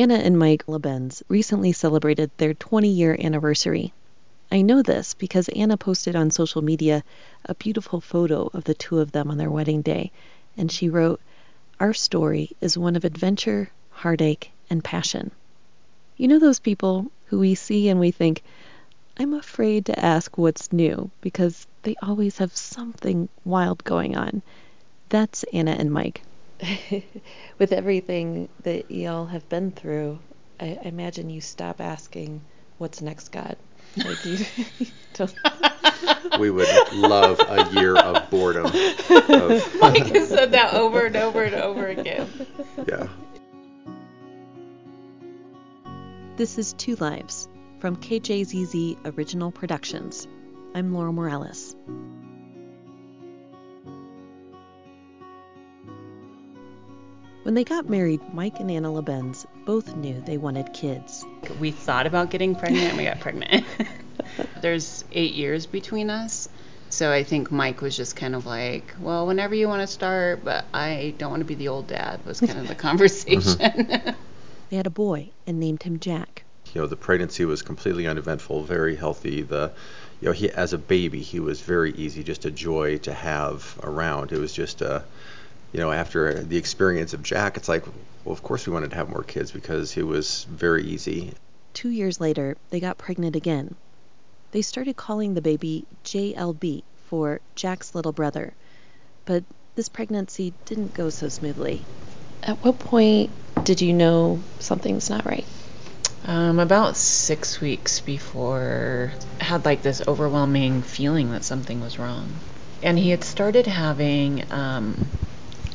Anna and Mike LeBenz recently celebrated their 20 year anniversary. I know this because Anna posted on social media a beautiful photo of the two of them on their wedding day, and she wrote, Our story is one of adventure, heartache, and passion. You know those people who we see and we think, I'm afraid to ask what's new because they always have something wild going on. That's Anna and Mike. With everything that y'all have been through, I, I imagine you stop asking, What's next, God? Like you, don't. We would love a year of boredom. Of, Mike has said that over and over and over again. yeah. This is Two Lives from KJZZ Original Productions. I'm Laurel Morales. When they got married, Mike and Anna LeBenz both knew they wanted kids. We thought about getting pregnant and we got pregnant. There's eight years between us. So I think Mike was just kind of like, well, whenever you want to start, but I don't want to be the old dad, was kind of the conversation. Mm-hmm. They had a boy and named him Jack. You know, the pregnancy was completely uneventful, very healthy. The, you know, he as a baby, he was very easy, just a joy to have around. It was just a, you know, after the experience of Jack, it's like, well, of course we wanted to have more kids because it was very easy. Two years later, they got pregnant again. They started calling the baby JLB for Jack's little brother. But this pregnancy didn't go so smoothly. At what point did you know something's not right? um, about six weeks before, I had like this overwhelming feeling that something was wrong. And he had started having um,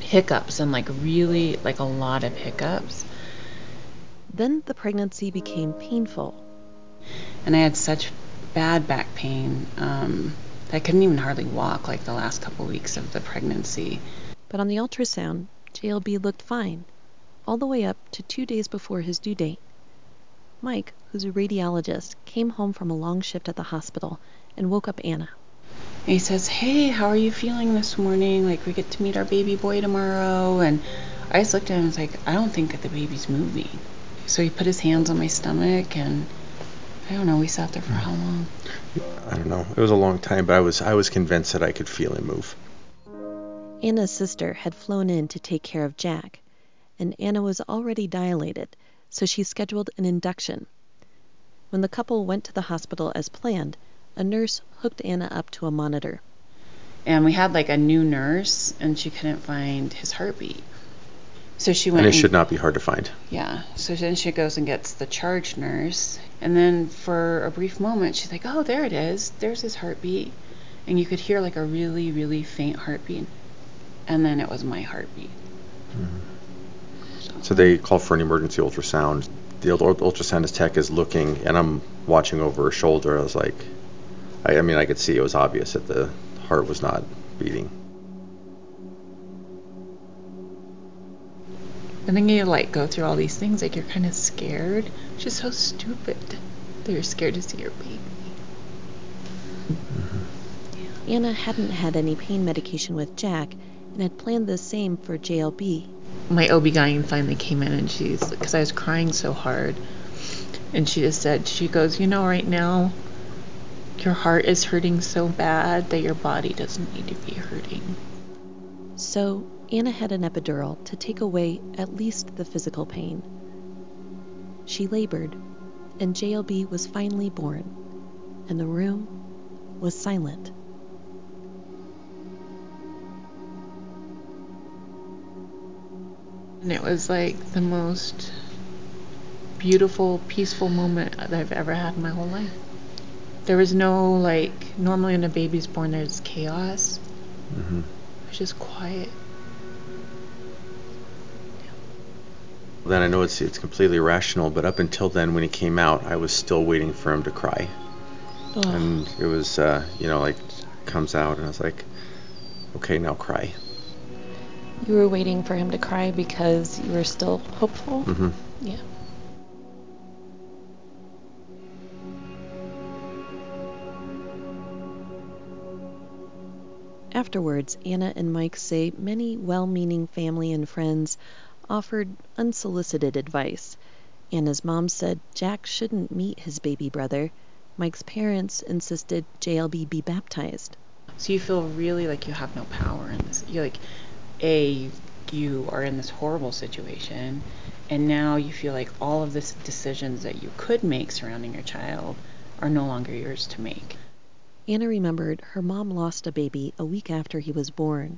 hiccups and like really, like a lot of hiccups. Then the pregnancy became painful. and I had such bad back pain um, that I couldn't even hardly walk like the last couple weeks of the pregnancy. But on the ultrasound, JLB looked fine, all the way up to two days before his due date. Mike, who's a radiologist, came home from a long shift at the hospital and woke up Anna. And he says, "Hey, how are you feeling this morning? Like we get to meet our baby boy tomorrow." And I just looked at him and was like, "I don't think that the baby's moving." So he put his hands on my stomach and I don't know. We sat there for how long? I don't know. It was a long time, but I was I was convinced that I could feel him move. Anna's sister had flown in to take care of Jack, and Anna was already dilated, so she scheduled an induction. When the couple went to the hospital as planned, a nurse hooked Anna up to a monitor. And we had like a new nurse, and she couldn't find his heartbeat. So she went. And it should not be hard to find. Yeah. So then she goes and gets the charge nurse. And then for a brief moment, she's like, oh, there it is. There's his heartbeat. And you could hear like a really, really faint heartbeat. And then it was my heartbeat. So they call for an emergency ultrasound. The ultrasound tech is looking, and I'm watching over her shoulder. I was like, I, I mean, I could see it was obvious that the heart was not beating. And then you like go through all these things, like you're kind of scared. It's just so stupid that you're scared to see your baby. Mm-hmm. Anna hadn't had any pain medication with Jack and had planned the same for JLB. My OB-GYN finally came in and she's, because I was crying so hard, and she just said, she goes, you know, right now, your heart is hurting so bad that your body doesn't need to be hurting. So Anna had an epidural to take away at least the physical pain. She labored, and JLB was finally born, and the room was silent. And it was like the most beautiful, peaceful moment that I've ever had in my whole life. There was no, like, normally when a baby's born, there's chaos. hmm It was just quiet. Then I know it's it's completely irrational, but up until then, when he came out, I was still waiting for him to cry, Ugh. and it was, uh, you know, like comes out, and I was like, okay, now cry. You were waiting for him to cry because you were still hopeful? hmm Yeah. Afterwards, Anna and Mike say many well meaning family and friends offered unsolicited advice, Anna's mom said Jack shouldn't meet his baby brother. Mike's parents insisted JLB be baptized. So you feel really like you have no power in this. You're like, A, you are in this horrible situation, and now you feel like all of the decisions that you could make surrounding your child are no longer yours to make. Anna remembered her mom lost a baby a week after he was born.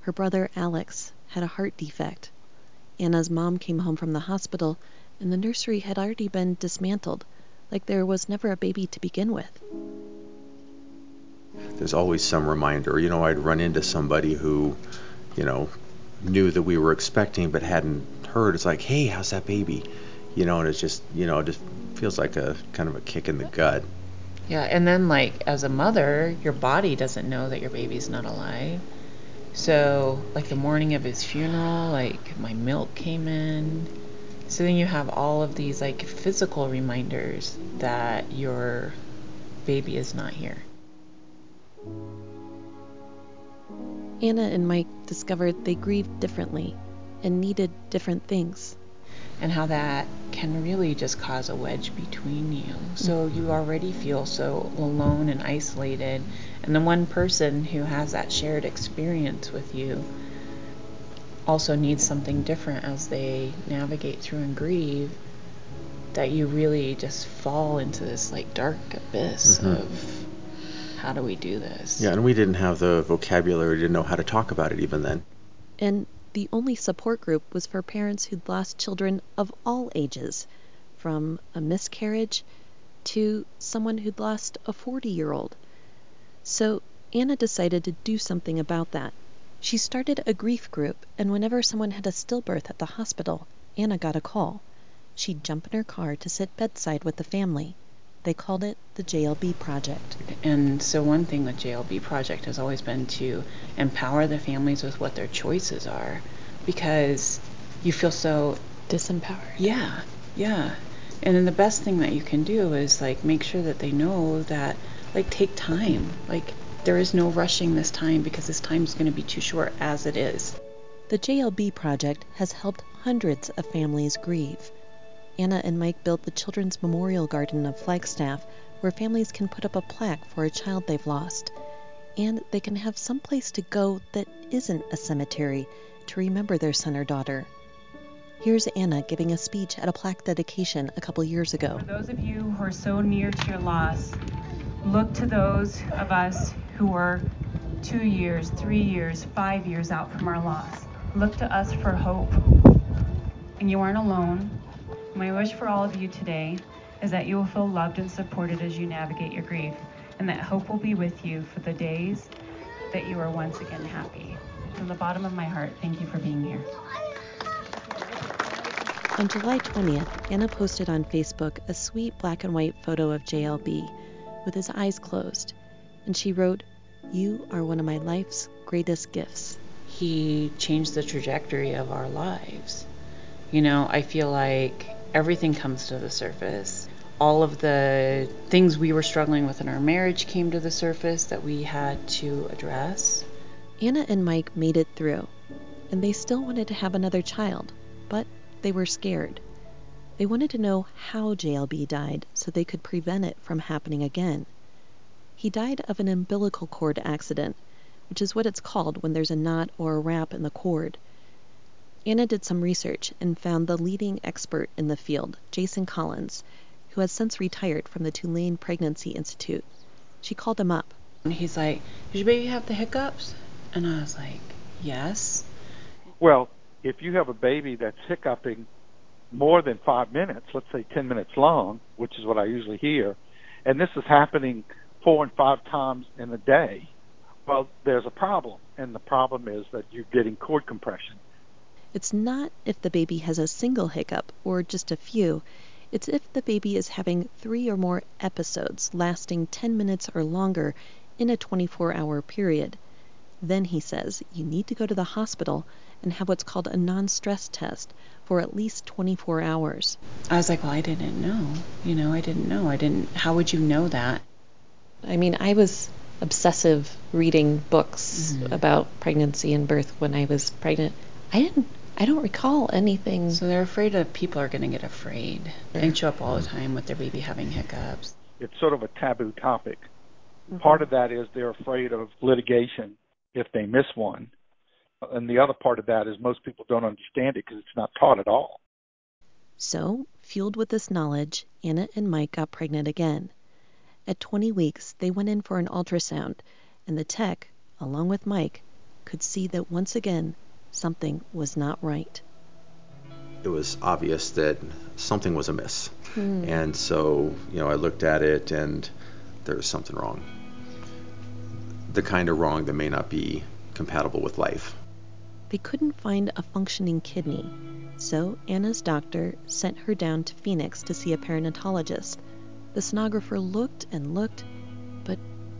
Her brother Alex had a heart defect. Anna's mom came home from the hospital and the nursery had already been dismantled, like there was never a baby to begin with. There's always some reminder. You know, I'd run into somebody who, you know, knew that we were expecting but hadn't heard. It's like, hey, how's that baby? You know, and it's just, you know, it just feels like a kind of a kick in the gut. Yeah, and then like as a mother, your body doesn't know that your baby's not alive. So, like the morning of his funeral, like my milk came in. So then you have all of these like physical reminders that your baby is not here. Anna and Mike discovered they grieved differently and needed different things and how that can really just cause a wedge between you. So you already feel so alone and isolated, and the one person who has that shared experience with you also needs something different as they navigate through and grieve that you really just fall into this like dark abyss mm-hmm. of how do we do this? Yeah, and we didn't have the vocabulary, didn't know how to talk about it even then. And the only support group was for parents who'd lost children of all ages, from a miscarriage to someone who'd lost a 40 year old. So Anna decided to do something about that. She started a grief group, and whenever someone had a stillbirth at the hospital, Anna got a call. She'd jump in her car to sit bedside with the family. They called it the JLB Project. And so, one thing the JLB Project has always been to empower the families with what their choices are because you feel so disempowered. Yeah, yeah. And then the best thing that you can do is like make sure that they know that, like, take time. Like, there is no rushing this time because this time is going to be too short as it is. The JLB Project has helped hundreds of families grieve. Anna and Mike built the Children's Memorial Garden of Flagstaff, where families can put up a plaque for a child they've lost. And they can have some place to go that isn't a cemetery to remember their son or daughter. Here's Anna giving a speech at a plaque dedication a couple years ago. For those of you who are so near to your loss, look to those of us who are two years, three years, five years out from our loss. Look to us for hope. And you aren't alone. My wish for all of you today is that you will feel loved and supported as you navigate your grief, and that hope will be with you for the days that you are once again happy. From the bottom of my heart, thank you for being here. On July 20th, Anna posted on Facebook a sweet black and white photo of JLB with his eyes closed, and she wrote, You are one of my life's greatest gifts. He changed the trajectory of our lives. You know, I feel like everything comes to the surface. All of the things we were struggling with in our marriage came to the surface that we had to address. Anna and Mike made it through, and they still wanted to have another child, but they were scared. They wanted to know how JLB died so they could prevent it from happening again. He died of an umbilical cord accident, which is what it's called when there's a knot or a wrap in the cord. Anna did some research and found the leading expert in the field, Jason Collins, who has since retired from the Tulane Pregnancy Institute. She called him up. And he's like, Did your baby have the hiccups? And I was like, Yes. Well, if you have a baby that's hiccuping more than five minutes, let's say 10 minutes long, which is what I usually hear, and this is happening four and five times in a day, well, there's a problem. And the problem is that you're getting cord compression. It's not if the baby has a single hiccup or just a few. It's if the baby is having three or more episodes lasting 10 minutes or longer in a 24 hour period. Then he says you need to go to the hospital and have what's called a non stress test for at least 24 hours. I was like, well, I didn't know. You know, I didn't know. I didn't. How would you know that? I mean, I was obsessive reading books mm-hmm. about pregnancy and birth when I was pregnant. I didn't I don't recall anything. So they're afraid of people are going to get afraid They show up all the time with their baby having hiccups. It's sort of a taboo topic. Mm-hmm. Part of that is they're afraid of litigation if they miss one. And the other part of that is most people don't understand it because it's not taught at all. So, fueled with this knowledge, Anna and Mike got pregnant again. At 20 weeks, they went in for an ultrasound, and the tech, along with Mike, could see that once again something was not right. It was obvious that something was amiss. Hmm. And so, you know, I looked at it and there was something wrong. The kind of wrong that may not be compatible with life. They couldn't find a functioning kidney, so Anna's doctor sent her down to Phoenix to see a perinatologist. The sonographer looked and looked,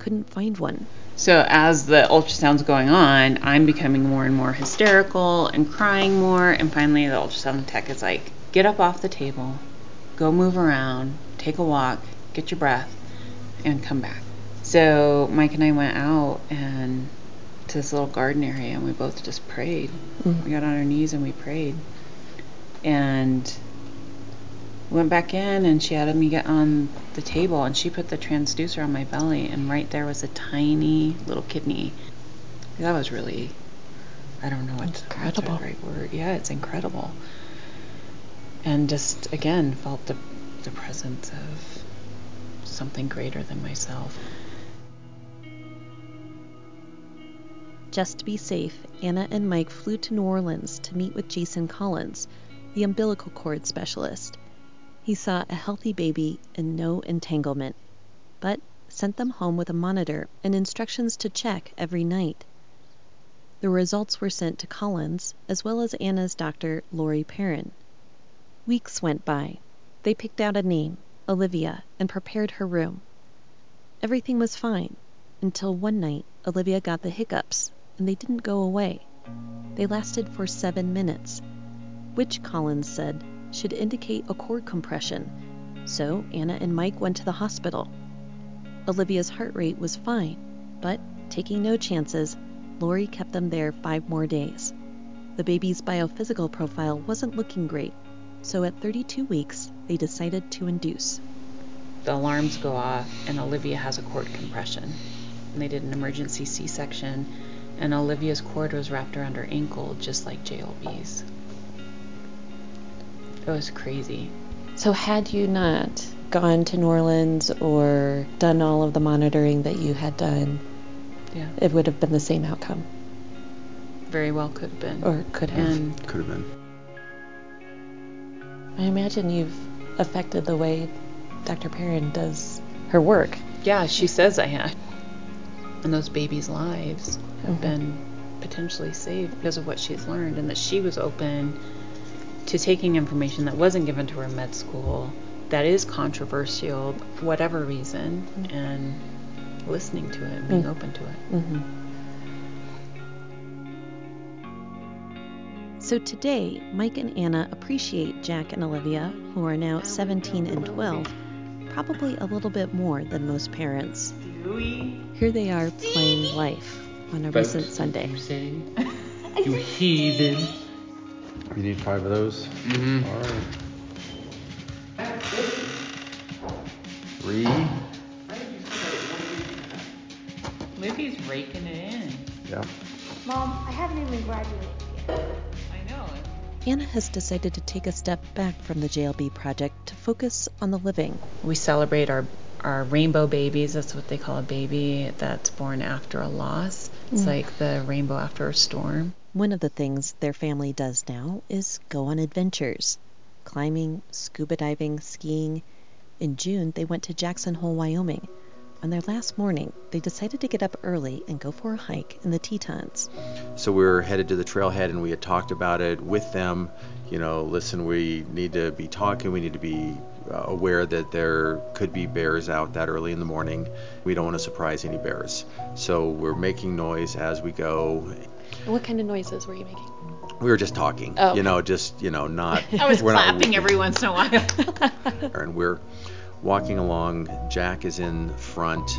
couldn't find one. So as the ultrasound's going on, I'm becoming more and more hysterical and crying more. And finally, the ultrasound tech is like, get up off the table, go move around, take a walk, get your breath, and come back. So Mike and I went out and to this little garden area, and we both just prayed. Mm-hmm. We got on our knees and we prayed, and went back in, and she had me get on the table, and she put the transducer on my belly, and right there was a tiny little kidney. That was really, I don't know what's, what's the Incredible. right word. Yeah, it's incredible. And just again felt the the presence of something greater than myself. Just to be safe, Anna and Mike flew to New Orleans to meet with Jason Collins, the umbilical cord specialist. He saw a healthy baby and no entanglement, but sent them home with a monitor and instructions to check every night. The results were sent to Collins as well as Anna's doctor, Lori Perrin. Weeks went by. They picked out a name, Olivia, and prepared her room. Everything was fine until one night Olivia got the hiccups and they didn't go away. They lasted for seven minutes, which Collins said should indicate a cord compression. So Anna and Mike went to the hospital. Olivia's heart rate was fine, but taking no chances, Lori kept them there five more days. The baby's biophysical profile wasn't looking great, so at 32 weeks, they decided to induce. The alarms go off, and Olivia has a cord compression. And they did an emergency C-section, and Olivia's cord was wrapped around her ankle, just like JLB's. It was crazy. So, had you not gone to New Orleans or done all of the monitoring that you had done, Yeah, it would have been the same outcome, very well could have been. or could have. and Could have been. I imagine you've affected the way Dr. Perrin does her work. yeah, she says I have. And those babies' lives have Mhm. been potentially saved because of what she's learned, and that she was open to taking information that wasn't given to her in med school, that is controversial, for whatever reason, and listening to it, being Mm. open to it. hmm So today, Mike and Anna appreciate Jack and Olivia, who are now 17 and 12, probably a little bit more than most parents. Here they are playing life on a recent Sunday. You heathen. You need five of those? Mm-hmm. All right. Three. Libby's raking it in. Yeah. Mom, I haven't even graduated yet. I know. Anna has decided to take a step back from the JLB project to focus on the living. We celebrate our our rainbow babies. That's what they call a baby that's born after a loss. It's Mm. like the rainbow after a storm. One of the things their family does now is go on adventures climbing, scuba diving, skiing. In June, they went to Jackson Hole, Wyoming. On their last morning, they decided to get up early and go for a hike in the Tetons. So we were headed to the trailhead and we had talked about it with them. You know, listen, we need to be talking. We need to be uh, aware that there could be bears out that early in the morning. We don't want to surprise any bears. So we're making noise as we go. What kind of noises were you making? We were just talking. Oh, You know, just, you know, not. I was we're not clapping every once in a while. and we're walking along. Jack is in front,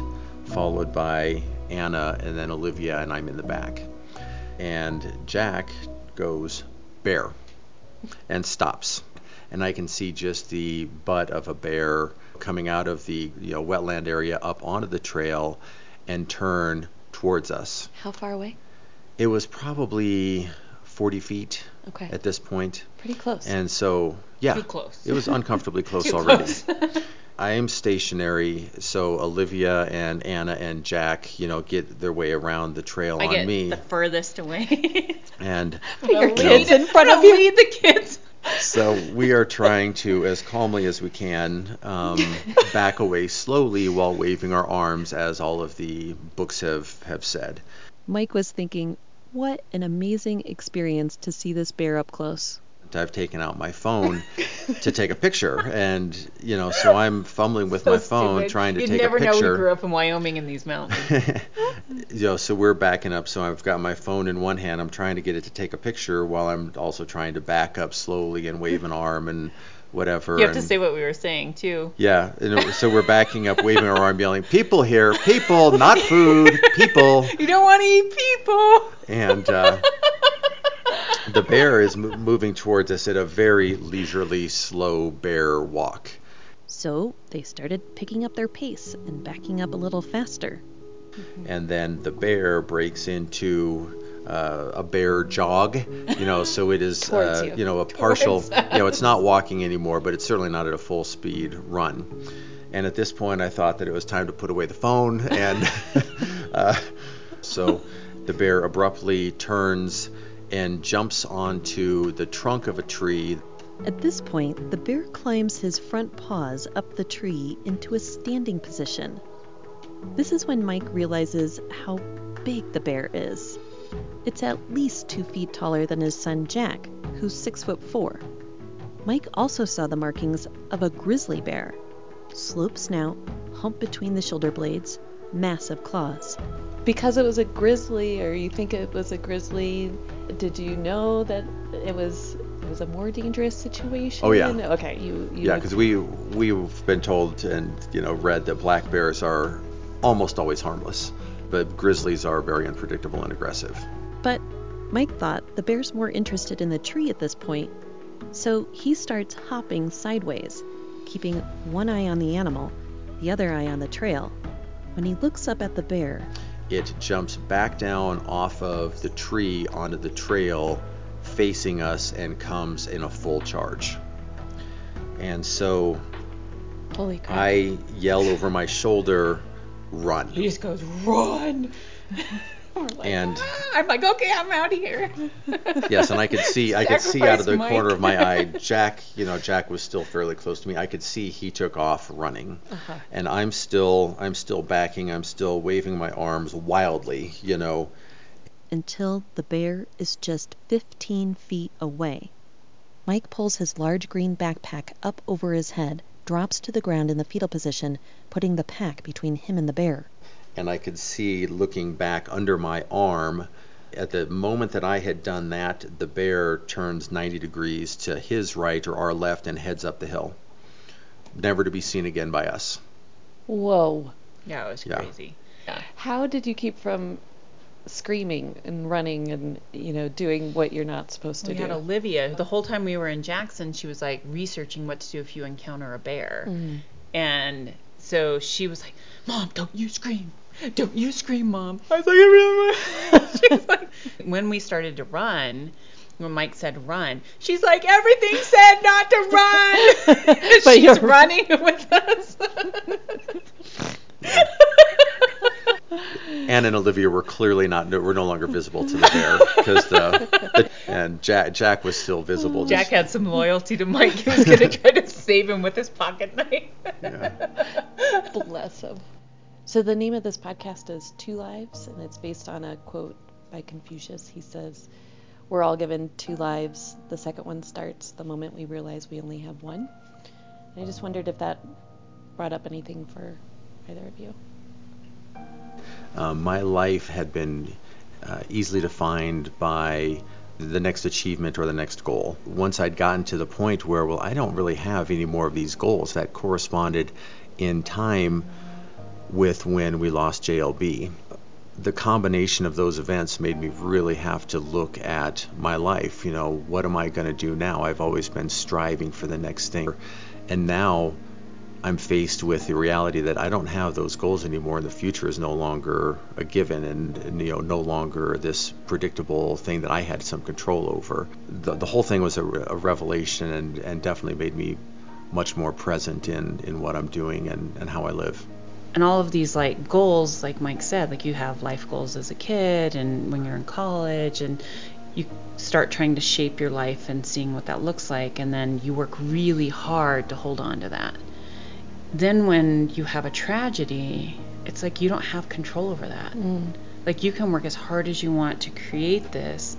followed by Anna, and then Olivia, and I'm in the back. And Jack goes, bear, and stops. And I can see just the butt of a bear coming out of the you know wetland area up onto the trail and turn towards us. How far away? It was probably 40 feet Okay. at this point. Pretty close. And so, yeah, Too close. it was uncomfortably close already. close. I am stationary, so Olivia and Anna and Jack, you know, get their way around the trail I on get me, the furthest away. and Your kids lead- in front of you. lead the kids. so we are trying to, as calmly as we can, um, back away slowly while waving our arms, as all of the books have have said. Mike was thinking, what an amazing experience to see this bear up close. I've taken out my phone to take a picture, and you know, so I'm fumbling with So my phone stupid. trying to You'd take never know we grew up in Wyoming in these mountains. you know, so we're backing up. So I've got my phone in one hand. I'm trying to get it to take a picture while I'm also trying to back up slowly and wave an arm and whatever. You have to say what we were saying too. Yeah, and so we're backing up, waving our arm, yelling, "People here! People, not food! People!" You don't want to eat people. And uh, the bear is mo- moving towards us at a very leisurely, slow bear walk. So they started picking up their pace and backing up a little faster. and then the bear breaks into uh, a bear jog. You know, so it is uh, you. know a partial. You know, it's not walking anymore, but it's certainly not at a full speed run. And at this point, I thought that it was time to put away the phone, and uh, so the bear abruptly turns and jumps onto the trunk of a tree At this point, the bear climbs his front paws up the tree into a standing position. This is when Mike realizes how big the bear is. It's at least two feet taller than his son Jack, who's six foot four. Mike also saw the markings of a grizzly bear slope snout, hump between the shoulder blades, massive claws. Because it was a grizzly, or you think it was a grizzly, did you know that it was it was a more dangerous situation? Oh, yeah. Okay, you, you Yeah, because we we've been told and you know read that black bears are almost always harmless, but grizzlies are very unpredictable and aggressive. But Mike thought the bear's more interested in the tree at this point, so he starts hopping sideways, keeping one eye on the animal, the other eye on the trail. When he looks up at the bear, It jumps back down off of the tree onto the trail, facing us, and comes in a full charge. And so holy crap! I yell over my shoulder, "Run!" He just goes run. Like, And- "Ah." I'm like, okay, I'm out of here. Yes, and I could see I could see out of the Sacrifice corner of my eye Jack, you know, Jack was still fairly close to me. I could see he took off running. Uh-huh. And I'm still I'm still backing, I'm still waving my arms wildly, you know. until the bear is just 15 feet away. Mike pulls his large green backpack up over his head, drops to the ground in the fetal position, putting the pack between him and the bear. And I could see looking back under my arm at the moment that I had done that, the bear turns 90 degrees to his right or our left and heads up the hill. Never to be seen again by us. Whoa. yeah, it was Yeah. crazy. Yeah. How did you keep from screaming and running and, you know, doing what you're not supposed to We do? had Olivia. The whole time we were in Jackson, she was like researching what to do if you encounter a bear. Mm. And so she was like, Mom, don't you scream. Don't you scream, Mom. I was like, I really She was like, when we started to run, when Mike said run, she's like, everything said not to run. But she's you're- running with us. Anne and Olivia were clearly not were no longer visible to the bear because the, the and Jack Jack was still visible. Jack just- had some loyalty to Mike. He was going to try to save him with his pocket knife. Yeah. Bless him. So the name of this podcast is Two Lives, and it's based on a quote by Confucius. He says, "We're all given two lives. The second one starts the moment we realize we only have one." And I just wondered if that brought up anything for either of you. Um, my life had been uh, easily defined by the next achievement or the next goal. Once I'd gotten to the point where, well, I don't really have any more of these goals that corresponded in time with when we lost JLB. the combination of those events made me really have to look at my life. You know, what am I going to do now? I've always been striving for the next thing. And now I'm faced with the reality that I don't have those goals anymore, and the future is no longer a given, and, and you know, no longer this predictable thing that I had some control over. The, the whole thing was a, a revelation, and, and definitely made me much more present in in what I'm doing and, and how I live. And all of these like goals, like Mike said, like you have life goals as a kid, and when you're in college, and you start trying to shape your life and seeing what that looks like, and then you work really hard to hold on to that then when you have a tragedy, it's like you don't have control over that. Mm. Like you can work as hard as you want to create this,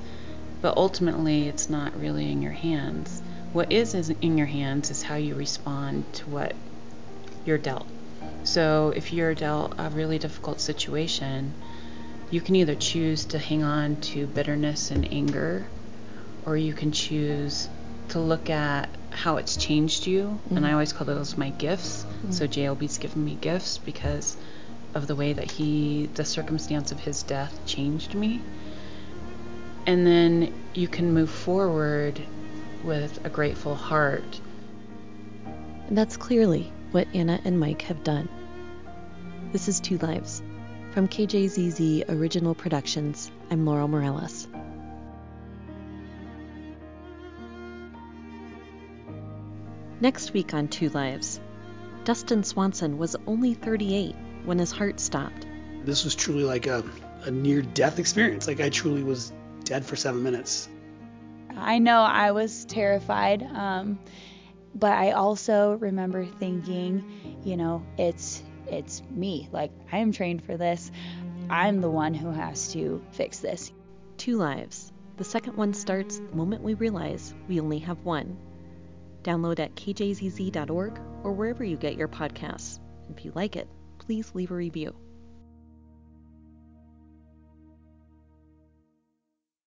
but ultimately it's not really in your hands. What is in your hands is how you respond to what you're dealt. So if you're dealt a really difficult situation, you can either choose to hang on to bitterness and anger, or you can choose to look at how it's changed you. Mm-hmm. And I always call those my gifts. Mm-hmm. So JLB's given me gifts because of the way that he, the circumstance of his death changed me. And then you can move forward with a grateful heart. And that's clearly what Anna and Mike have done. This is Two Lives. From KJZZ Original Productions, I'm Laurel Morales. Next week on Two Lives, Dustin Swanson was only 38 when his heart stopped. This was truly like a, a near death experience. Like I truly was dead for seven minutes. I know I was terrified, um, but I also remember thinking, you know, it's it's me. Like I am trained for this. I'm the one who has to fix this. Two lives. The second one starts the moment we realize we only have one. Download at kjzz.org or wherever you get your podcasts. If you like it, please leave a review.